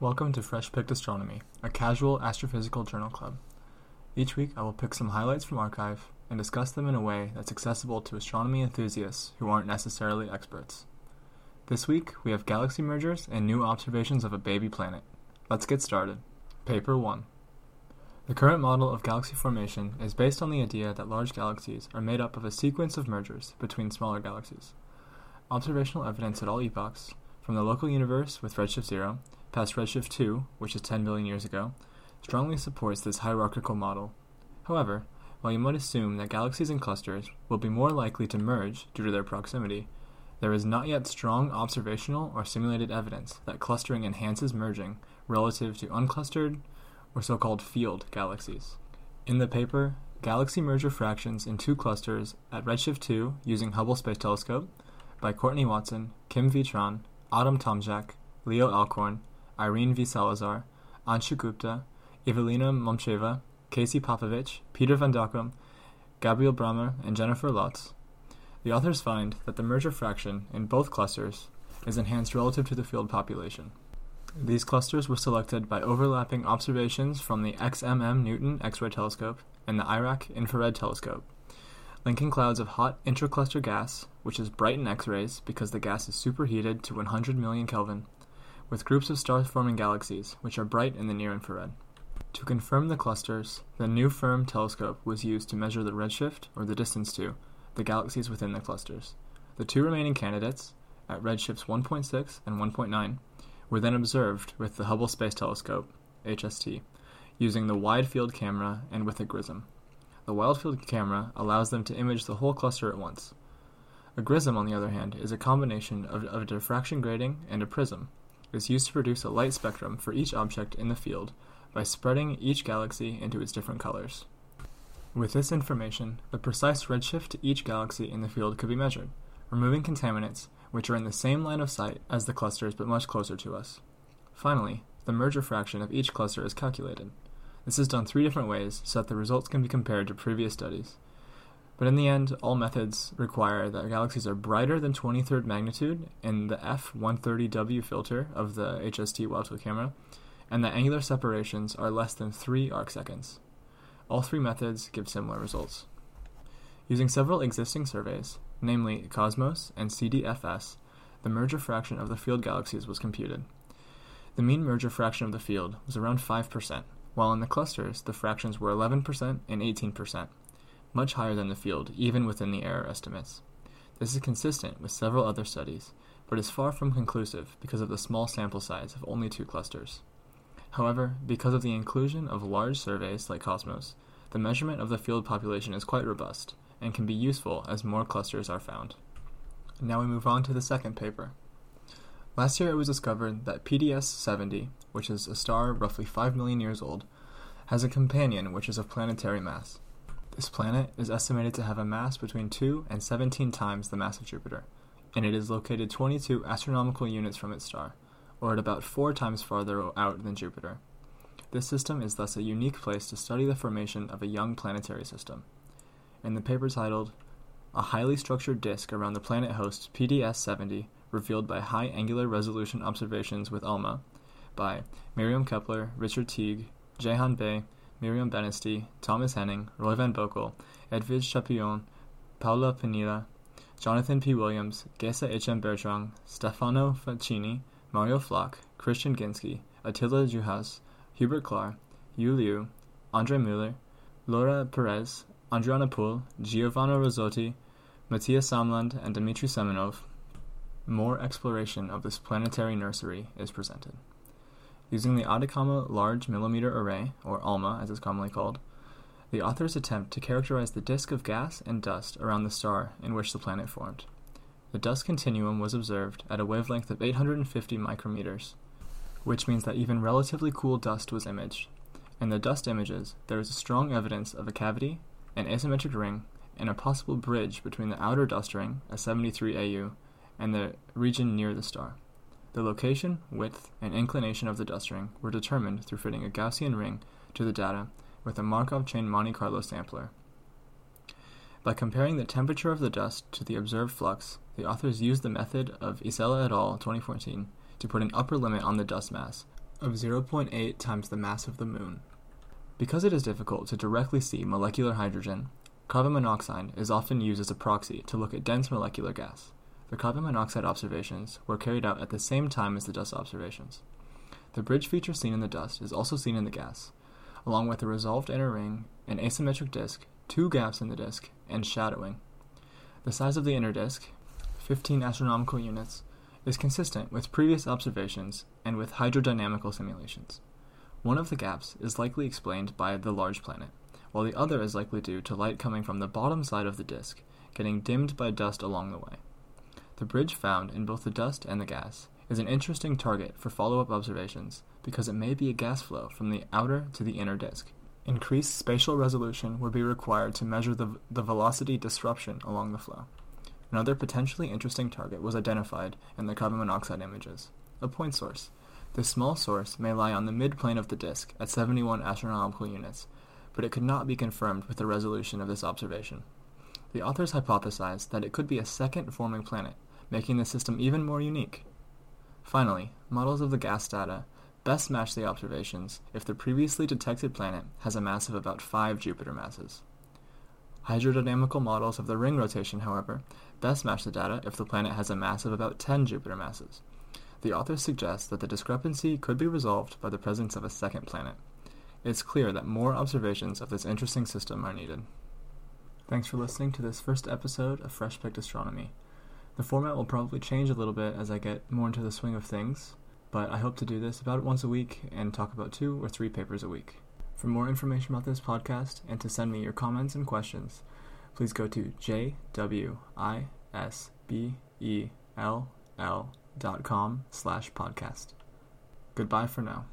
Welcome to Fresh Picked Astronomy, a casual astrophysical journal club. Each week I will pick some highlights from arXiv and discuss them in a way that's accessible to astronomy enthusiasts who aren't necessarily experts. This week we have galaxy mergers and new observations of a baby planet. Let's get started. Paper 1. The current model of galaxy formation is based on the idea that large galaxies are made up of a sequence of mergers between smaller galaxies. Observational evidence at all epochs, from the local universe with redshift 0 past redshift 2, which is 10 billion years ago, strongly supports this hierarchical model. However, while you might assume that galaxies and clusters will be more likely to merge due to their proximity, there is not yet strong observational or simulated evidence that clustering enhances merging relative to unclustered or so called field galaxies. In the paper, Galaxy Merger Fractions in Two Clusters at Redshift 2 using Hubble Space Telescope by Courtney Watson, Kim V. Tran, Adam Tomczak, Leo Alcorn, Irene V. Salazar, Anshu Gupta, Ivelina Momcheva, Casey Papovich, Pieter Van Dokkum, Gabriel Brammer, and Jennifer Lotz. The authors find that the merger fraction in both clusters is enhanced relative to the field population. These clusters were selected by overlapping observations from the XMM Newton X ray telescope and the IRAC infrared telescope, linking clouds of hot intracluster gas, which is bright in X rays because the gas is superheated to 100 million Kelvin, with groups of star forming galaxies, which are bright in the near infrared. To confirm the clusters, the new FIRM telescope was used to measure the redshift, or the distance to, the galaxies within the clusters. The two remaining candidates, at redshifts 1.6 and 1.9, were then observed with the Hubble Space Telescope, HST, using the wide field camera and with a GRISM. The wide field camera allows them to image the whole cluster at once. A GRISM, on the other hand, is a combination of, of a diffraction grating and a prism, is used to produce a light spectrum for each object in the field by spreading each galaxy into its different colors. With this information, the precise redshift to each galaxy in the field could be measured, removing contaminants which are in the same line of sight as the clusters but much closer to us. Finally, the merger fraction of each cluster is calculated. This is done three different ways so that the results can be compared to previous studies. But in the end, all methods require that galaxies are brighter than 23rd magnitude in the F130W filter of the HST wide-field camera, and that angular separations are less than 3 arcseconds. All three methods give similar results. Using several existing surveys, namely COSMOS and CDFS, the merger fraction of the field galaxies was computed. The mean merger fraction of the field was around 5%, while in the clusters the fractions were 11% and 18% much higher than the field, even within the error estimates. This is consistent with several other studies, but is far from conclusive because of the small sample size of only two clusters. However, because of the inclusion of large surveys like Cosmos, the measurement of the field population is quite robust and can be useful as more clusters are found. Now we move on to the second paper. Last year it was discovered that PDS 70, which is a star roughly 5 million years old, has a companion which is of planetary mass. This planet is estimated to have a mass between 2 and 17 times the mass of Jupiter, and it is located 22 astronomical units from its star, or at about 4 times farther out than Jupiter. This system is thus a unique place to study the formation of a young planetary system. In the paper titled, A Highly Structured Disk Around the Planet Host PDS 70 Revealed by High Angular Resolution Observations with ALMA, by Miriam Keppler, Richard Teague, Jaehan Bae, Miriam Benisty, Thomas Henning, Roy Van Boekel, Edwige Chapillon, Paula Pinilla, Jonathan P. Williams, Gesa H. M. Bertrang, Stefano Facchini, Mario Flock, Christian Ginski, Attila Juhasz, Hubert Klahr, Yu Liu, Andre Muller, Laura Perez, Andriana Pohl, Giovanna Rosotti, Matthias Samland, and Dmitry Semenov. More exploration of this planetary nursery is presented. Using the Atacama Large Millimeter Array, or ALMA as it's commonly called, the authors attempt to characterize the disk of gas and dust around the star in which the planet formed. The dust continuum was observed at a wavelength of 850 micrometers, which means that even relatively cool dust was imaged. In the dust images, there is strong evidence of a cavity, an asymmetric ring, and a possible bridge between the outer dust ring, a 73 AU, and the region near the star. The location, width, and inclination of the dust ring were determined through fitting a Gaussian ring to the data with a Markov chain Monte Carlo sampler. By comparing the temperature of the dust to the observed flux, the authors used the method of Isella et al. 2014 to put an upper limit on the dust mass of 0.8 times the mass of the Moon. Because it is difficult to directly see molecular hydrogen, carbon monoxide is often used as a proxy to look at dense molecular gas. The carbon monoxide observations were carried out at the same time as the dust observations. The bridge feature seen in the dust is also seen in the gas, along with a resolved inner ring, an asymmetric disk, two gaps in the disk, and shadowing. The size of the inner disk, 15 astronomical units, is consistent with previous observations and with hydrodynamical simulations. One of the gaps is likely explained by the large planet, while the other is likely due to light coming from the bottom side of the disk, getting dimmed by dust along the way. The bridge found in both the dust and the gas is an interesting target for follow up observations because it may be a gas flow from the outer to the inner disk. Increased spatial resolution would be required to measure the, the velocity disruption along the flow. Another potentially interesting target was identified in the carbon monoxide images a point source. This small source may lie on the midplane of the disk at 71 astronomical units, but it could not be confirmed with the resolution of this observation. The authors hypothesized that it could be a second forming planet making the system even more unique. Finally, models of the gas data best match the observations if the previously detected planet has a mass of about 5 Jupiter masses. Hydrodynamical models of the ring rotation, however, best match the data if the planet has a mass of about 10 Jupiter masses. The authors suggest that the discrepancy could be resolved by the presence of a second planet. It's clear that more observations of this interesting system are needed. Thanks for listening to this first episode of Fresh Picked Astronomy. The format will probably change a little bit as I get more into the swing of things, but I hope to do this about once a week and talk about two or three papers a week. For more information about this podcast and to send me your comments and questions, please go to jwisbell.com slash podcast. Goodbye for now.